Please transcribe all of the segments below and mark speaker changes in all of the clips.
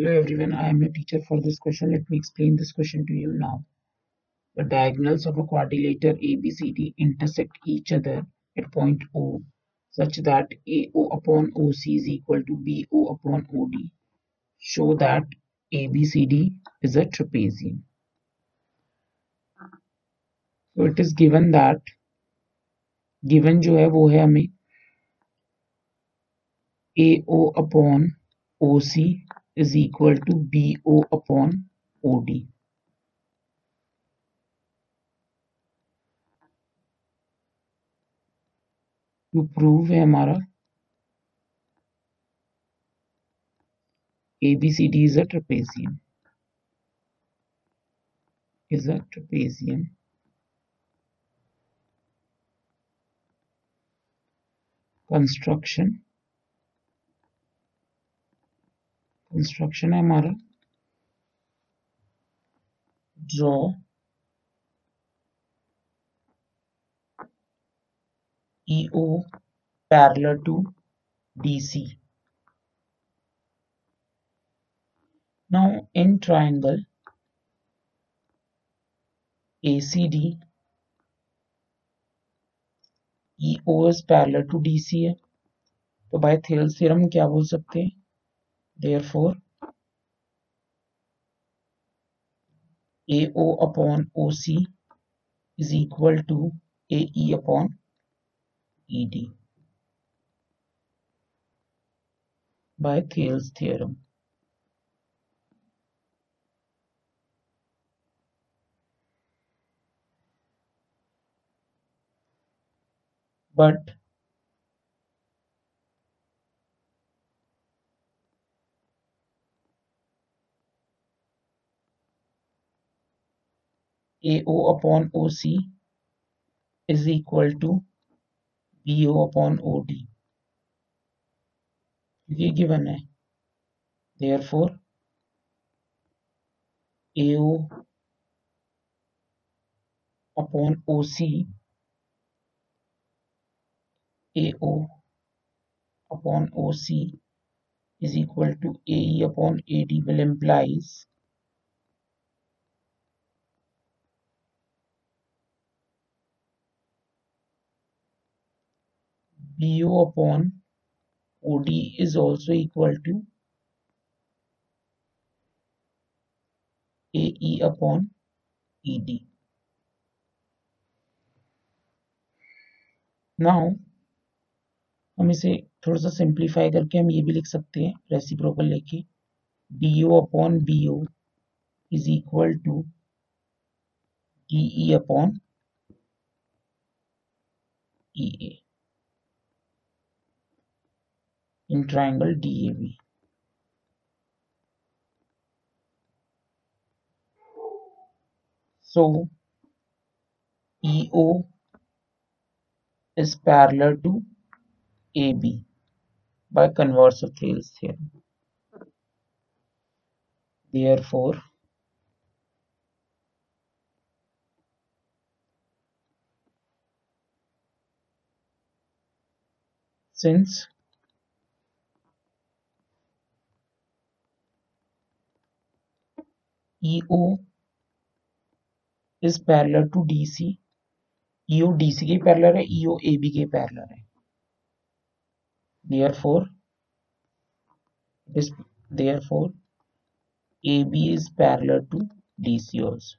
Speaker 1: Hello everyone, I am your teacher for this question. Let me explain this question to you now. The diagonals of a quadrilateral ABCD intersect each other at point O such that AO upon OC is equal to BO upon OD. Show that ABCD is a trapezium. So it is given that given जो है वो है हमें AO upon OC is equal to BO upon OD. To prove है हमारा ABCD is a trapezium is a trapezium construction Instruction है हमारा। Draw EO parallel to DC now in triangle A C D EO is parallel to DC है तो भाई Thiel Siram क्या बोल सकते हैं? Therefore, AO upon OC is equal to AE upon ED by Thales theorem. But AO upon OC is equal to BO upon OD. ये given है therefore AO upon OC AO upon OC is equal to AE upon AD will implies BO upon OD is also equal to AE upon ED. Now, हम इसे थोड़ा सा simplify करके हम ये भी लिख सकते हैं रेसिप्रोकल लेके D O upon B O is equal to D E upon E A in triangle DAB. So EO is parallel to AB by converse of Thales theorem. Therefore, since EO is parallel to DC. EO DC के parallel है EO AB के parallel है therefore is therefore AB is parallel to DC also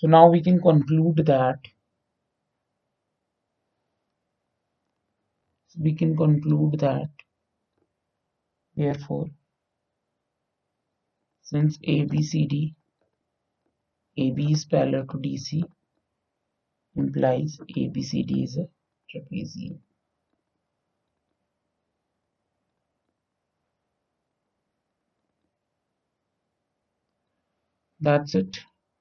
Speaker 1: So now we can conclude that we can conclude that therefore since ABCD AB is parallel to DC implies ABCD is a trapezium. That's it.